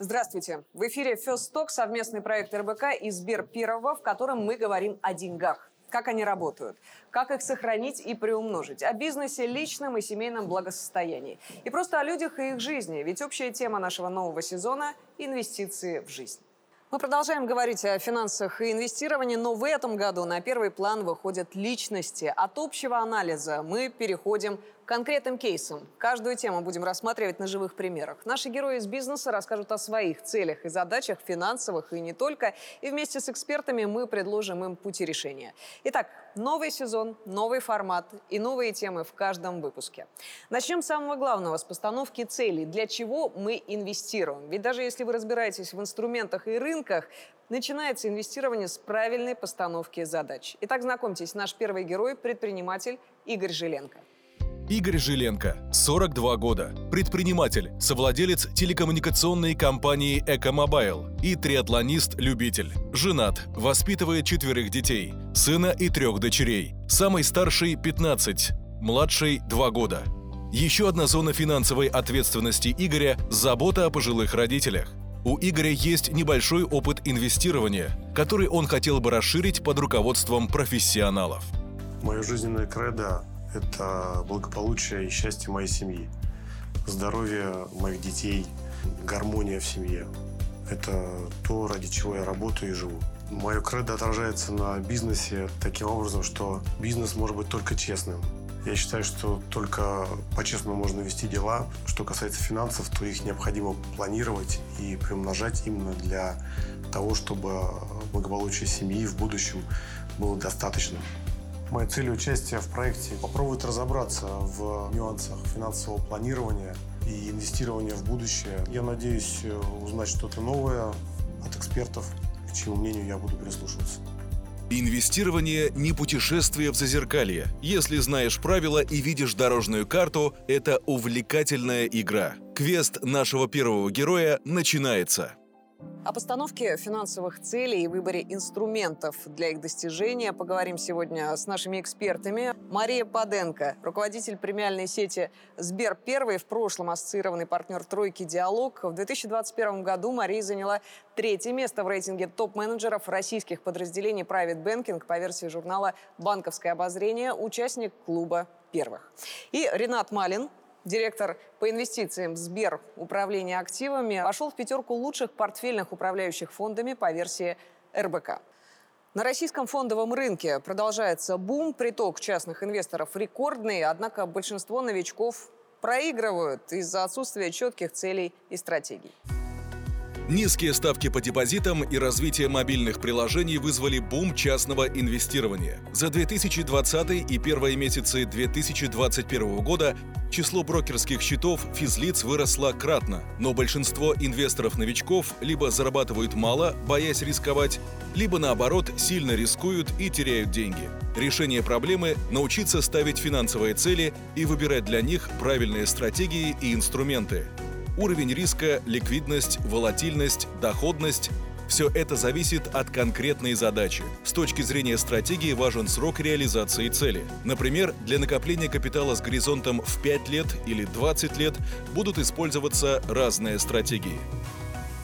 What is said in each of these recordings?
Здравствуйте. В эфире Talk, совместный проект РБК и Сбер Первого, в котором мы говорим о деньгах. Как они работают, как их сохранить и приумножить, о бизнесе, личном и семейном благосостоянии. И просто о людях и их жизни, ведь общая тема нашего нового сезона – инвестиции в жизнь. Мы продолжаем говорить о финансах и инвестировании, но в этом году на первый план выходят личности. От общего анализа мы переходим конкретным кейсом. Каждую тему будем рассматривать на живых примерах. Наши герои из бизнеса расскажут о своих целях и задачах, финансовых и не только. И вместе с экспертами мы предложим им пути решения. Итак, новый сезон, новый формат и новые темы в каждом выпуске. Начнем с самого главного, с постановки целей. Для чего мы инвестируем? Ведь даже если вы разбираетесь в инструментах и рынках, начинается инвестирование с правильной постановки задач. Итак, знакомьтесь, наш первый герой – предприниматель Игорь Жиленко. Игорь Жиленко, 42 года, предприниматель, совладелец телекоммуникационной компании «Экомобайл» и триатлонист-любитель. Женат, воспитывает четверых детей, сына и трех дочерей. Самый старший – 15, младший – 2 года. Еще одна зона финансовой ответственности Игоря – забота о пожилых родителях. У Игоря есть небольшой опыт инвестирования, который он хотел бы расширить под руководством профессионалов. Мое жизненное кредо это благополучие и счастье моей семьи, здоровье моих детей, гармония в семье. Это то, ради чего я работаю и живу. Мое кредо отражается на бизнесе таким образом, что бизнес может быть только честным. Я считаю, что только по-честному можно вести дела. Что касается финансов, то их необходимо планировать и приумножать именно для того, чтобы благополучие семьи в будущем было достаточным. Моя цель участия в проекте – попробовать разобраться в нюансах финансового планирования и инвестирования в будущее. Я надеюсь э, узнать что-то новое от экспертов, к чьему мнению я буду прислушиваться. Инвестирование не путешествие в зазеркалье. Если знаешь правила и видишь дорожную карту, это увлекательная игра. Квест нашего первого героя начинается. О постановке финансовых целей и выборе инструментов для их достижения поговорим сегодня с нашими экспертами. Мария Паденко, руководитель премиальной сети «Сбер Первый», в прошлом ассоциированный партнер «Тройки Диалог». В 2021 году Мария заняла третье место в рейтинге топ-менеджеров российских подразделений Private Banking по версии журнала «Банковское обозрение», участник клуба первых. И Ренат Малин, директор по инвестициям Сбер управления активами, вошел в пятерку лучших портфельных управляющих фондами по версии РБК. На российском фондовом рынке продолжается бум, приток частных инвесторов рекордный, однако большинство новичков проигрывают из-за отсутствия четких целей и стратегий. Низкие ставки по депозитам и развитие мобильных приложений вызвали бум частного инвестирования. За 2020 и первые месяцы 2021 года число брокерских счетов физлиц выросло кратно, но большинство инвесторов-новичков либо зарабатывают мало, боясь рисковать, либо наоборот сильно рискуют и теряют деньги. Решение проблемы – научиться ставить финансовые цели и выбирать для них правильные стратегии и инструменты – Уровень риска, ликвидность, волатильность, доходность – все это зависит от конкретной задачи. С точки зрения стратегии важен срок реализации цели. Например, для накопления капитала с горизонтом в 5 лет или 20 лет будут использоваться разные стратегии.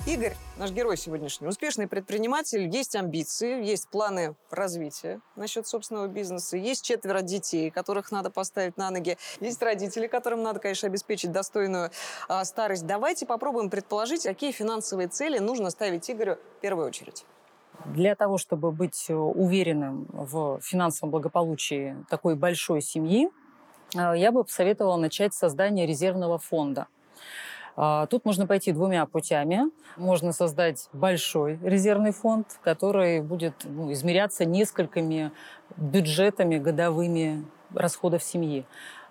Игорь, наш герой сегодняшний, успешный предприниматель, есть амбиции, есть планы развития насчет собственного бизнеса, есть четверо детей, которых надо поставить на ноги, есть родители, которым надо, конечно, обеспечить достойную а, старость. Давайте попробуем предположить, какие финансовые цели нужно ставить Игорю в первую очередь. Для того, чтобы быть уверенным в финансовом благополучии такой большой семьи, а, я бы посоветовала начать с создания резервного фонда. А, тут можно пойти двумя путями. Можно создать большой резервный фонд, который будет ну, измеряться несколькими бюджетами годовыми расходов семьи.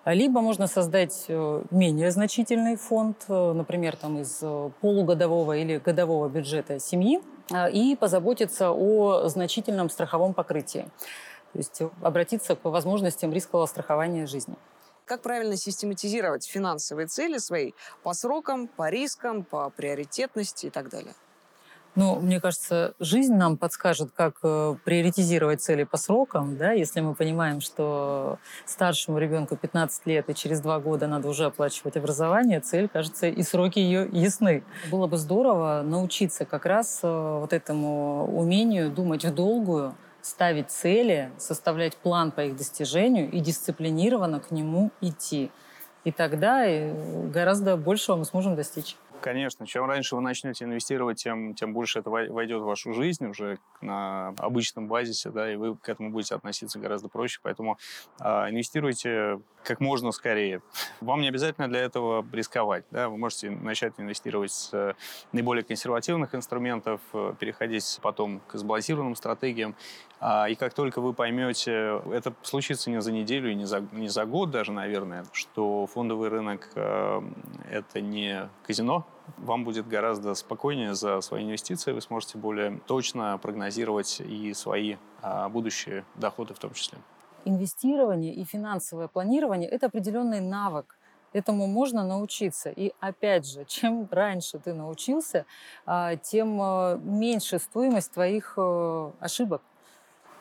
Либо можно создать э, менее значительный фонд, э, например, там, из э, полугодового или годового бюджета семьи, и позаботиться о значительном страховом покрытии. То есть обратиться к возможностям рискового страхования жизни. Как правильно систематизировать финансовые цели свои по срокам, по рискам, по приоритетности и так далее? Ну, мне кажется, жизнь нам подскажет, как э, приоритизировать цели по срокам, да, если мы понимаем, что старшему ребенку 15 лет и через два года надо уже оплачивать образование, цель, кажется, и сроки ее ясны. Было бы здорово научиться как раз э, вот этому умению думать в долгую, ставить цели, составлять план по их достижению и дисциплинированно к нему идти. И тогда э, гораздо большего мы сможем достичь. Конечно, чем раньше вы начнете инвестировать, тем, тем больше это войдет в вашу жизнь уже на обычном базисе, да, и вы к этому будете относиться гораздо проще. Поэтому э, инвестируйте как можно скорее. Вам не обязательно для этого рисковать. Да? Вы можете начать инвестировать с э, наиболее консервативных инструментов, э, переходить потом к сбалансированным стратегиям. А, и как только вы поймете, это случится не за неделю и не за, не за год даже, наверное, что фондовый рынок э, – это не казино, вам будет гораздо спокойнее за свои инвестиции, вы сможете более точно прогнозировать и свои а, будущие доходы в том числе. Инвестирование и финансовое планирование – это определенный навык. Этому можно научиться. И опять же, чем раньше ты научился, а, тем а, меньше стоимость твоих э, ошибок.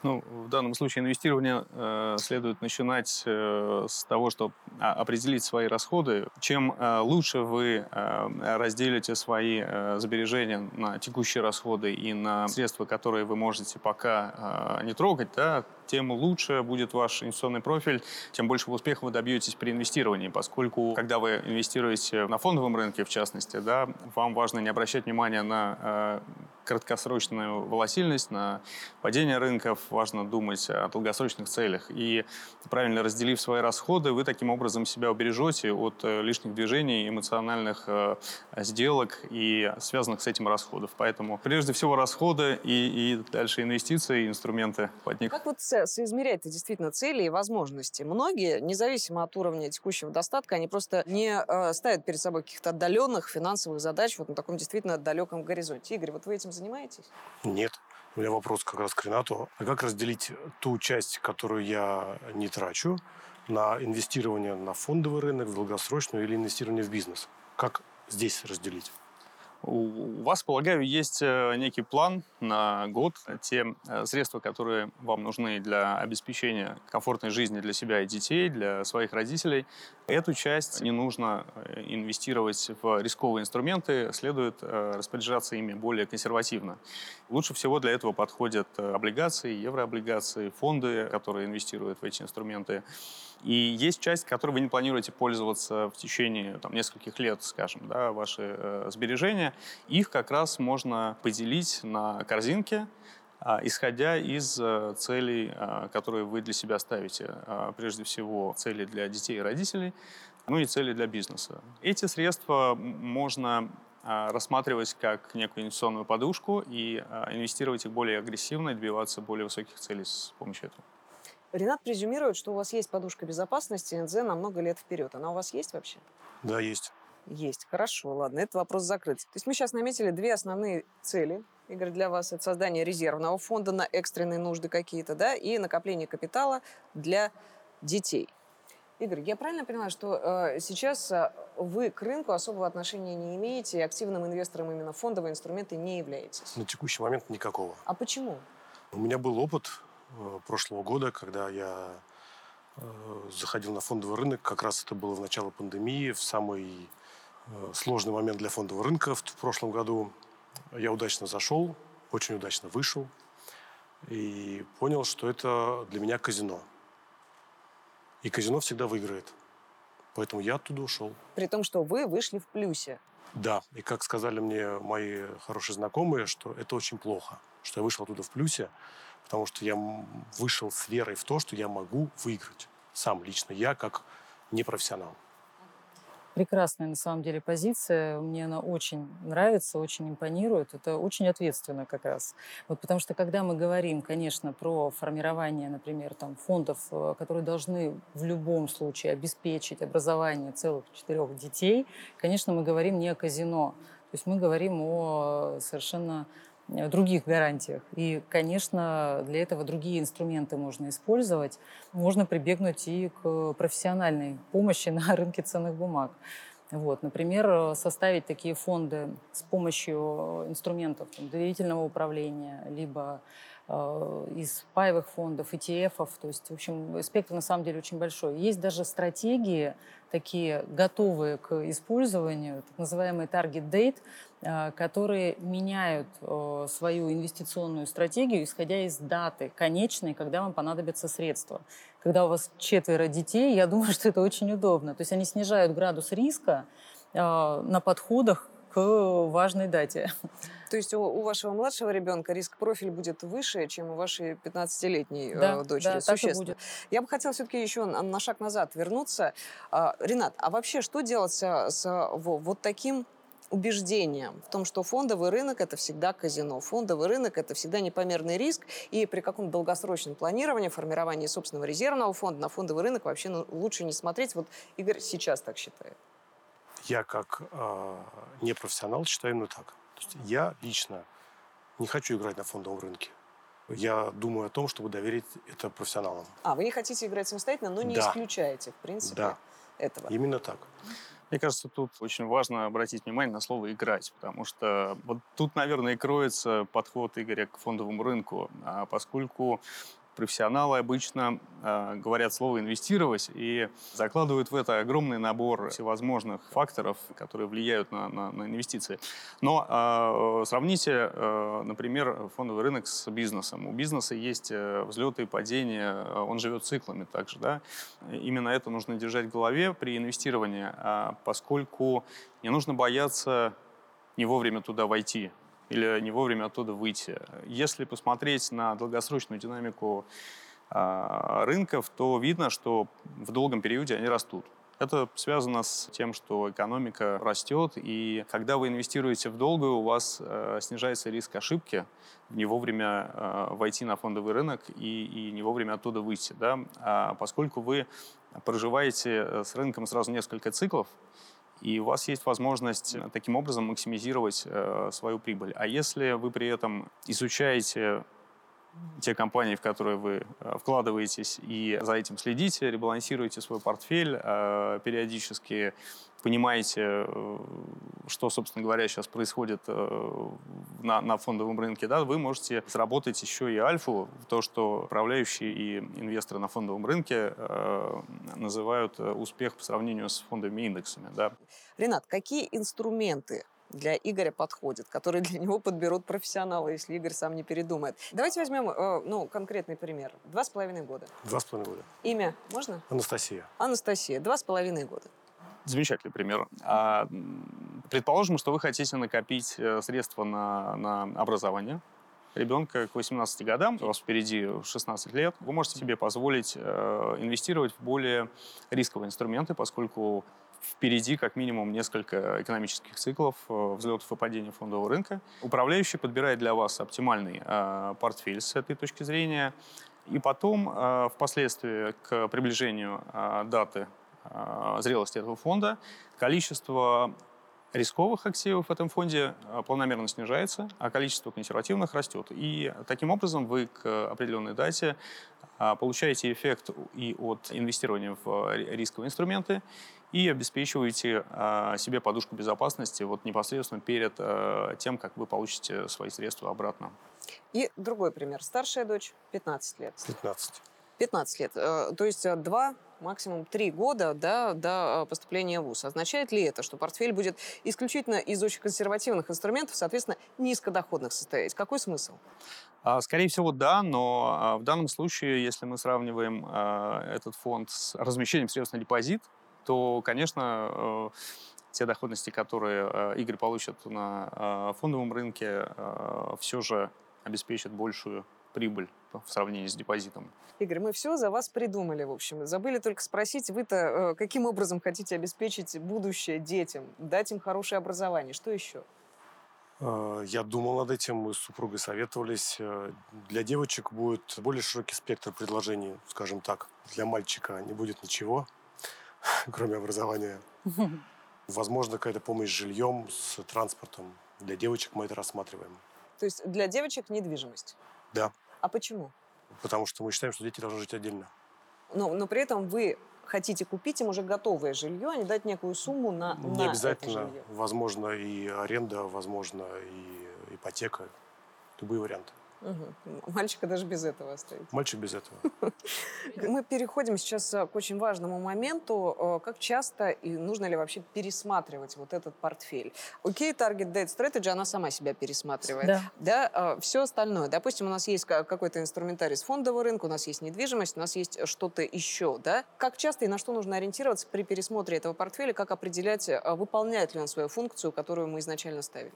Ну, в данном случае инвестирование э, следует начинать э, с того, чтобы а, определить свои расходы. Чем э, лучше вы э, разделите свои э, сбережения на текущие расходы и на средства, которые вы можете пока э, не трогать, да, тем лучше будет ваш инвестиционный профиль, тем больше успеха вы добьетесь при инвестировании, поскольку когда вы инвестируете на фондовом рынке, в частности, да, вам важно не обращать внимания на э, краткосрочную волатильность, на падение рынков, важно думать о долгосрочных целях. И правильно разделив свои расходы, вы таким образом себя убережете от э, лишних движений, эмоциональных э, сделок и связанных с этим расходов. Поэтому прежде всего расходы и, и дальше инвестиции, инструменты под них. Как вот соизмерять действительно цели и возможности. Многие, независимо от уровня текущего достатка, они просто не э, ставят перед собой каких-то отдаленных финансовых задач вот на таком действительно далеком горизонте. Игорь, вот вы этим занимаетесь? Нет. У меня вопрос как раз к Ренату. А как разделить ту часть, которую я не трачу, на инвестирование на фондовый рынок, в долгосрочную или инвестирование в бизнес? Как здесь разделить? У вас, полагаю, есть э, некий план на год. Те э, средства, которые вам нужны для обеспечения комфортной жизни для себя и детей, для своих родителей, эту часть не нужно э, инвестировать в рисковые инструменты, следует распоряжаться ими более консервативно. Лучше всего для этого подходят облигации, еврооблигации, фонды, которые инвестируют в эти инструменты. И есть часть, которой вы не планируете пользоваться в течение там, нескольких лет, скажем, да, ваши э, сбережения. Их как раз можно поделить на корзинки, э, исходя из э, целей, э, которые вы для себя ставите. Э, прежде всего, цели для детей и родителей, ну и цели для бизнеса. Эти средства можно рассматривать как некую инвестиционную подушку и инвестировать их более агрессивно и добиваться более высоких целей с помощью этого. Ренат презюмирует, что у вас есть подушка безопасности НЗ на много лет вперед. Она у вас есть вообще? Да, есть. Есть. Хорошо, ладно, этот вопрос закрыт. То есть мы сейчас наметили две основные цели. Игорь, для вас это создание резервного фонда на экстренные нужды какие-то, да, и накопление капитала для детей. Игорь, я правильно понимаю, что э, сейчас э, вы к рынку особого отношения не имеете и активным инвестором именно фондовые инструменты не являетесь? На текущий момент никакого. А почему? У меня был опыт Э, прошлого года, когда я э, заходил на фондовый рынок. Как раз это было в начало пандемии, в самый сложный момент для фондового рынка в прошлом году. Я удачно зашел, очень удачно вышел и понял, что это для меня казино. И казино всегда выиграет. Поэтому я оттуда ушел. При том, что вы вышли в плюсе. Да, и как сказали мне мои хорошие знакомые, что это очень плохо, что я вышел оттуда в плюсе, потому что я вышел с верой в то, что я могу выиграть. Сам лично я, как непрофессионал. Прекрасная на самом деле позиция. Мне она очень нравится, очень импонирует. Это очень ответственно как раз. Вот потому что когда мы говорим, конечно, про формирование, например, там, фондов, э, которые должны в любом случае обеспечить образование целых четырех детей, конечно, мы говорим не о казино. То есть мы говорим о совершенно Э, других гарантиях. И, конечно, для этого другие инструменты можно использовать. Можно прибегнуть и к профессиональной помощи на рынке ценных бумаг. Вот, например, составить такие фонды с помощью инструментов там, доверительного управления, либо Э, из паевых фондов, ETF, то есть, в общем, спектр на самом деле очень большой. Есть даже стратегии, такие готовые к использованию, так называемый target date, э, которые меняют свою инвестиционную стратегию, исходя из даты конечной, когда вам понадобятся средства. Когда у вас четверо детей, я думаю, что это очень удобно. То есть они снижают градус риска на подходах к важной дате. То есть у, у вашего младшего ребенка риск-профиль будет выше, чем у вашей 15-летней да, э, дочери. Да, Существенно. Так и будет. Я бы хотела все-таки еще на, шаг назад вернуться. А, Ренат, а вообще что делать с вот таким убеждением в том, что фондовый рынок – это всегда казино. Фондовый рынок – это всегда непомерный риск, и при каком-то долгосрочном планировании, формировании собственного резервного фонда на фондовый рынок вообще ну, лучше не смотреть. Вот Игорь сейчас так считает. Я как э, непрофессионал считаю именно так. То есть я лично не хочу играть на фондовом рынке. Я думаю о том, чтобы доверить это профессионалам. А, вы не хотите играть самостоятельно, но не да. исключаете, в принципе, да. этого. Именно так. Мне кажется, тут очень важно обратить внимание на слово «играть», потому что вот тут, наверное, и кроется подход Игоря к фондовому рынку, а поскольку профессионалы обычно э, говорят слово «инвестировать» и закладывают в это огромный набор всевозможных факторов, которые влияют на, на, на инвестиции. Но э, сравните, э, например, фондовый рынок с бизнесом. У бизнеса есть э, взлеты и падения, он живет циклами также. Да? Именно это нужно держать в голове при инвестировании, э, поскольку не нужно бояться не вовремя туда войти или не вовремя оттуда выйти. Если посмотреть на долгосрочную динамику э, рынков, то видно, что в долгом периоде они растут. Это связано с тем, что экономика растет, и когда вы инвестируете в долгую, у вас э, снижается риск ошибки, не вовремя э, войти на фондовый рынок и, и не вовремя оттуда выйти. Да? А поскольку вы проживаете э, с рынком сразу несколько циклов, и у вас есть возможность э, таким образом максимизировать э, свою прибыль. А если вы при этом изучаете те компании, в которые вы э, вкладываетесь, и за этим следите, ребалансируете свой портфель, э, периодически понимаете, э, что, собственно говоря, сейчас происходит на, на фондовом рынке, да, вы можете заработать еще и альфу, то, что управляющие и инвесторы на фондовом рынке называют успех по сравнению с фондовыми индексами. Да. Ренат, какие инструменты для Игоря подходит, которые для него подберут профессионалы, если Игорь сам не передумает. Давайте возьмем э, ну, конкретный пример. Два с половиной года. Два с половиной года. Имя можно? Анастасия. Анастасия. Два с половиной года. Замечательный пример. А, предположим, что вы хотите накопить э, средства на, на образование ребенка к 18 годам, у вас впереди 16 лет, вы можете себе позволить э, инвестировать в более рисковые инструменты, поскольку впереди как минимум несколько экономических циклов э, взлетов и падений фондового рынка. Управляющий подбирает для вас оптимальный э, портфель с этой точки зрения. И потом, э, впоследствии, к приближению даты зрелости этого фонда, количество рисковых активов в этом фонде планомерно снижается, а количество консервативных растет. И таким образом вы к определенной дате получаете эффект и от инвестирования в рисковые инструменты, и обеспечиваете э, себе подушку безопасности вот непосредственно перед э, тем, как вы получите свои средства обратно. И другой пример. Старшая дочь 15 лет. 15. 15 лет. Э, то есть э, два, максимум три года да, до поступления в ВУЗ. Означает ли это, что портфель будет исключительно из очень консервативных инструментов, соответственно, низкодоходных состоять? Какой смысл? А, скорее всего, да, но а, в данном случае, если мы сравниваем этот фонд с размещением средств на депозит, то, конечно, э, те доходности, которые э, Игорь получит на э, фондовом рынке, все же обеспечат большую прибыль в сравнении с депозитом. Игорь, мы все за вас придумали, в общем. Забыли только спросить, вы-то каким образом хотите обеспечить будущее детям, дать им хорошее образование? Что еще? Я думал над этим, мы с супругой советовались. Для девочек будет более широкий спектр предложений, скажем так. Для мальчика не будет ничего. кроме образования. Возможно, какая-то помощь с жильем, с транспортом. Для девочек мы это рассматриваем. То есть для девочек недвижимость? Да. А почему? Потому что мы считаем, что дети должны жить отдельно. Но, но при этом вы хотите купить им уже готовое жилье, а не дать некую сумму на, Не на обязательно. это жилье. Возможно и аренда, возможно и ипотека. Любые варианты. Мгм. Мальчика даже без этого оставить. Мальчик без этого. Мы переходим сейчас э, к очень важному моменту. Э, Как часто и нужно ли вообще пересматривать вот этот портфель? Окей, Target Date Strategy, она сама себя пересматривает. Да. Да, все остальное. Допустим, у нас есть ка- какой-то инструментарий с фондового рынка, у нас есть недвижимость, у нас есть что-то еще, да? Как часто и на что нужно ориентироваться при пересмотре этого портфеля, как определять, э, выполняет ли он свою функцию, которую мы изначально ставили?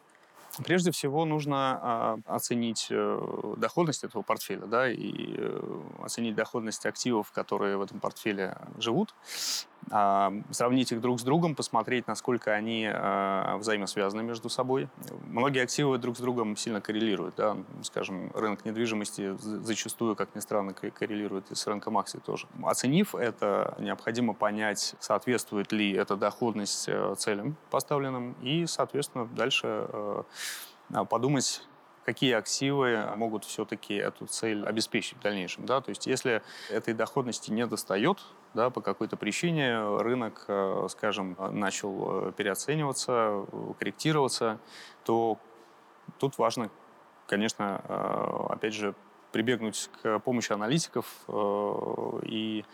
Прежде всего нужно а, оценить э, доходность этого портфеля, да, и э, оценить доходность активов, которые в этом портфеле живут, сравнить их друг с другом, посмотреть, насколько они а, взаимосвязаны между собой. Многие активы друг с другом сильно коррелируют, да, скажем, рынок недвижимости за- зачастую, как ни странно, ко- коррелирует и с рынком акций тоже. Оценив это, необходимо понять, соответствует ли эта доходность э, целям поставленным, и, соответственно, дальше э, а, подумать, какие активы могут все-таки эту цель обеспечить в дальнейшем. Да? То есть если этой доходности не достает, да, по какой-то причине рынок, э, скажем, начал э, переоцениваться, э, корректироваться, то тут важно, конечно, опять же, прибегнуть к помощи аналитиков и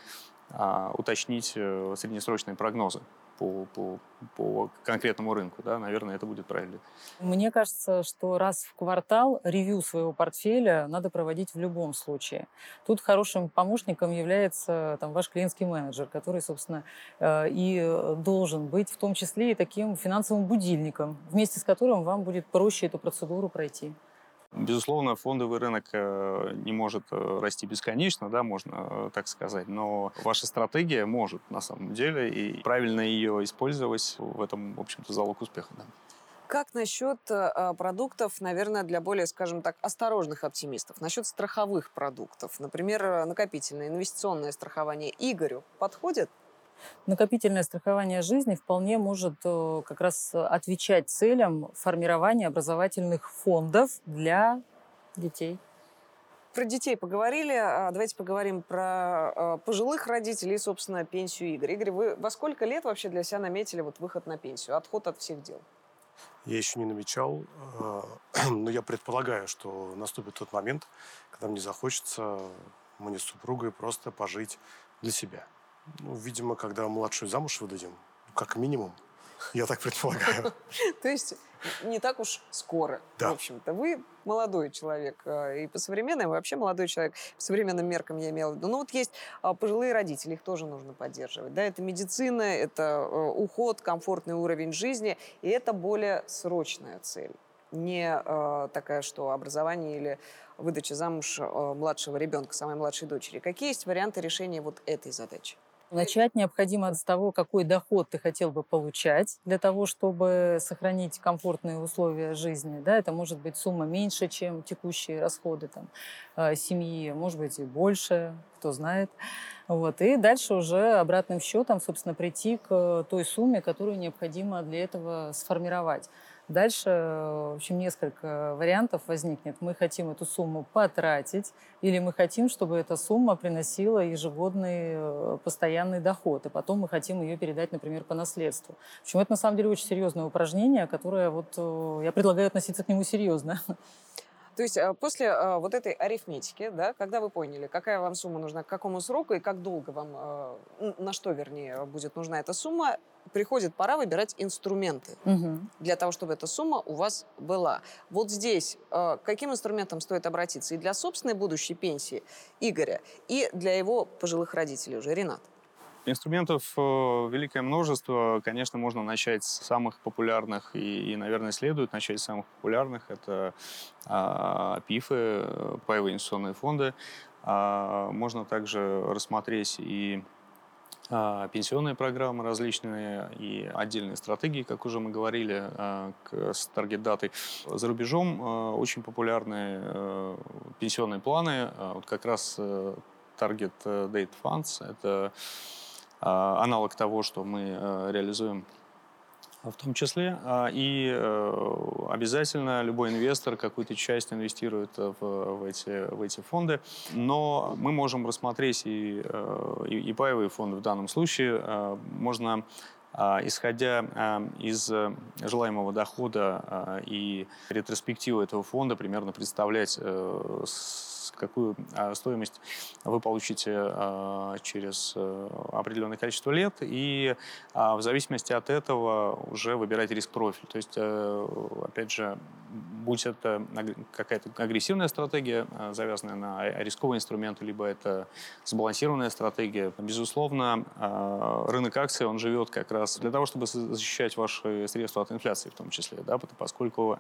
а, уточнить среднесрочные прогнозы по, по, по конкретному рынку. Да? Наверное, это будет правильно. Мне кажется, что раз в квартал ревью своего портфеля надо проводить в любом случае. Тут хорошим помощником является там, ваш клиентский менеджер, который, собственно, э, и должен быть в том числе и таким финансовым будильником, вместе с которым вам будет проще эту процедуру пройти. Безусловно, фондовый рынок э, не может э, расти бесконечно, да, можно э, так сказать, но ваша стратегия может на самом деле, и правильно ее использовать в этом, в общем-то, залог успеха. Да. Как насчет э, продуктов, наверное, для более, скажем так, осторожных оптимистов? Насчет страховых продуктов, например, накопительное, инвестиционное страхование Игорю подходит? Накопительное страхование жизни вполне может э, как раз отвечать целям формирования образовательных фондов для детей. Про детей поговорили, а давайте поговорим про э, пожилых родителей и, собственно, пенсию Игоря. Игорь, вы во сколько лет вообще для себя наметили вот выход на пенсию, отход от всех дел? Я еще не намечал, э, но я предполагаю, что наступит тот момент, когда мне захочется мне с супругой просто пожить для себя. Ну, видимо, когда младшую замуж выдадим, как минимум, я так предполагаю. То есть не так уж скоро, Да. в общем-то. Вы молодой человек, э, и по современным, вообще молодой человек, по современным меркам я имела в виду. Ну вот есть а, пожилые родители, их тоже нужно поддерживать. Да, это медицина, это э, уход, комфортный уровень жизни, и это более срочная цель. Не э, такая, что образование или выдача замуж э, младшего ребенка, самой младшей дочери. Какие есть варианты решения вот этой задачи? Начать необходимо с того, какой доход ты хотел бы получать для того, чтобы сохранить комфортные условия жизни. Да, это может быть сумма меньше, чем текущие расходы там, э, семьи, может быть и больше, кто знает. Вот. И дальше уже обратным счетом, собственно, прийти к той сумме, которую необходимо для этого сформировать. Дальше, э, в общем, несколько вариантов возникнет. Мы хотим эту сумму потратить, или мы хотим, чтобы эта сумма приносила ежегодный э, постоянный доход, и потом мы хотим ее передать, например, по наследству. В общем, это на самом деле очень серьезное упражнение, которое вот э, я предлагаю относиться к нему серьезно. То есть после вот этой арифметики, да, когда вы поняли, какая вам сумма нужна, к какому сроку и как долго вам, на что, вернее, будет нужна эта сумма, приходит пора выбирать инструменты Мгм. для того, чтобы эта сумма у вас была. Вот здесь э, к каким инструментам стоит обратиться и для собственной будущей пенсии Игоря, и для его пожилых родителей уже, Ренат? Инструментов э, великое множество. Конечно, можно начать с самых популярных, и, и, наверное, следует начать с самых популярных. Это а, ПИФы, э, паевые инвестиционные фонды. А, можно также рассмотреть и пенсионные программы различные и отдельные стратегии, как уже мы говорили, а, с таргет-датой. За рубежом э, очень популярны э, пенсионные планы. А, Вот как раз э, Target Date Funds — это а, аналог того, что мы э, реализуем В том числе. А, и э, обязательно любой инвестор какую-то часть инвестирует в, в, эти, в эти фонды. Но мы можем рассмотреть и, э, и, и паевые фонды в данном случае. Э, можно исходя из желаемого дохода и ретроспективы этого фонда, примерно представлять какую а, стоимость вы получите а, через э, определенное количество лет, и а, в зависимости от этого уже выбирать риск-профиль. То есть, э, опять же, будь это какая-то агрессивная стратегия, завязанная на рисковые инструменты, либо это сбалансированная стратегия, безусловно, рынок акций, он живет как раз для того, чтобы защищать ваши средства от инфляции в том числе, да, поскольку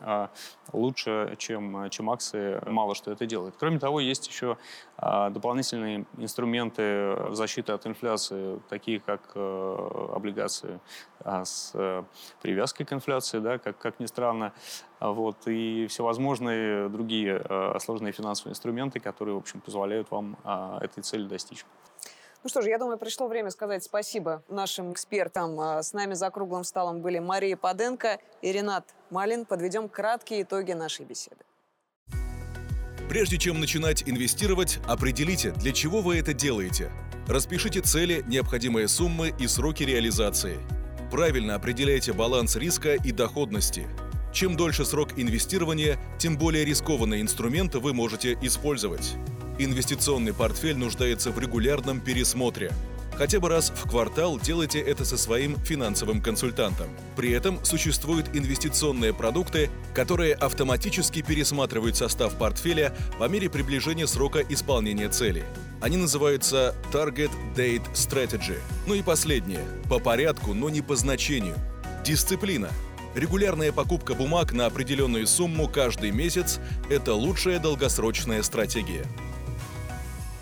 лучше, чем, чем акции, мало что это делает. Кроме того, есть еще дополнительные инструменты защиты от инфляции, такие как э, облигации а, с э, привязкой к инфляции, да, как, как ни странно, вот, и всевозможные другие э, сложные финансовые инструменты, которые, в общем, позволяют вам а, этой цели достичь. Ну что ж, я думаю, пришло время сказать спасибо нашим экспертам. С нами за круглым столом были Мария Паденко и Ренат Малин. Подведем краткие итоги нашей беседы. Прежде чем начинать инвестировать, определите, для чего вы это делаете. Распишите цели, необходимые суммы и сроки реализации. Правильно определяйте баланс риска и доходности. Чем дольше срок инвестирования, тем более рискованные инструменты вы можете использовать. Инвестиционный портфель нуждается в регулярном пересмотре – Хотя бы раз в квартал делайте это со своим финансовым консультантом. При этом существуют инвестиционные продукты, которые автоматически пересматривают состав портфеля по мере приближения срока исполнения цели. Они называются Target Date Strategy. Ну и последнее. По порядку, но не по значению. Дисциплина. Регулярная покупка бумаг на определенную сумму каждый месяц – это лучшая долгосрочная стратегия.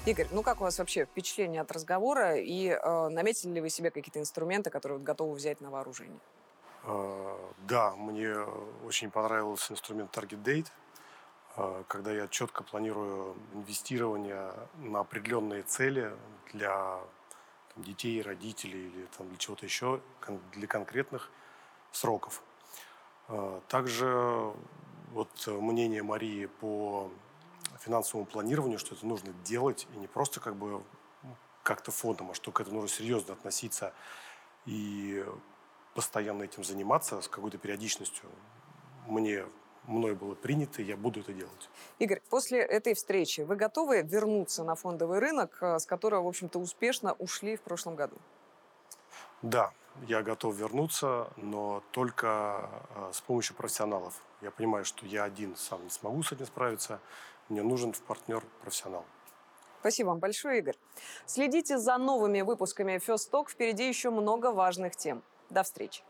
Игорь, ну как у вас вообще впечатление от разговора и э, наметили ли вы себе какие-то инструменты, которые вот готовы взять на вооружение? Э, да, мне очень понравился инструмент Target Date, э, когда я четко планирую инвестирование на определенные цели для там, детей, родителей или там, для чего-то еще, для конкретных сроков. Э, также вот мнение Марии по финансовому планированию, что это нужно делать, и не просто как бы как-то фондом, а что к этому нужно серьезно относиться и постоянно этим заниматься с какой-то периодичностью. Мне мной было принято, я буду это делать. Игорь, после этой встречи вы готовы вернуться на фондовый рынок, э, с которого, в общем-то, успешно ушли в прошлом году? Да, я готов вернуться, но только э, с помощью профессионалов. Я понимаю, что я один сам не смогу с этим справиться. Мне нужен партнер профессионал. Спасибо вам большое, Игорь. Следите за новыми выпусками First Talk. Впереди еще много важных тем. До встречи.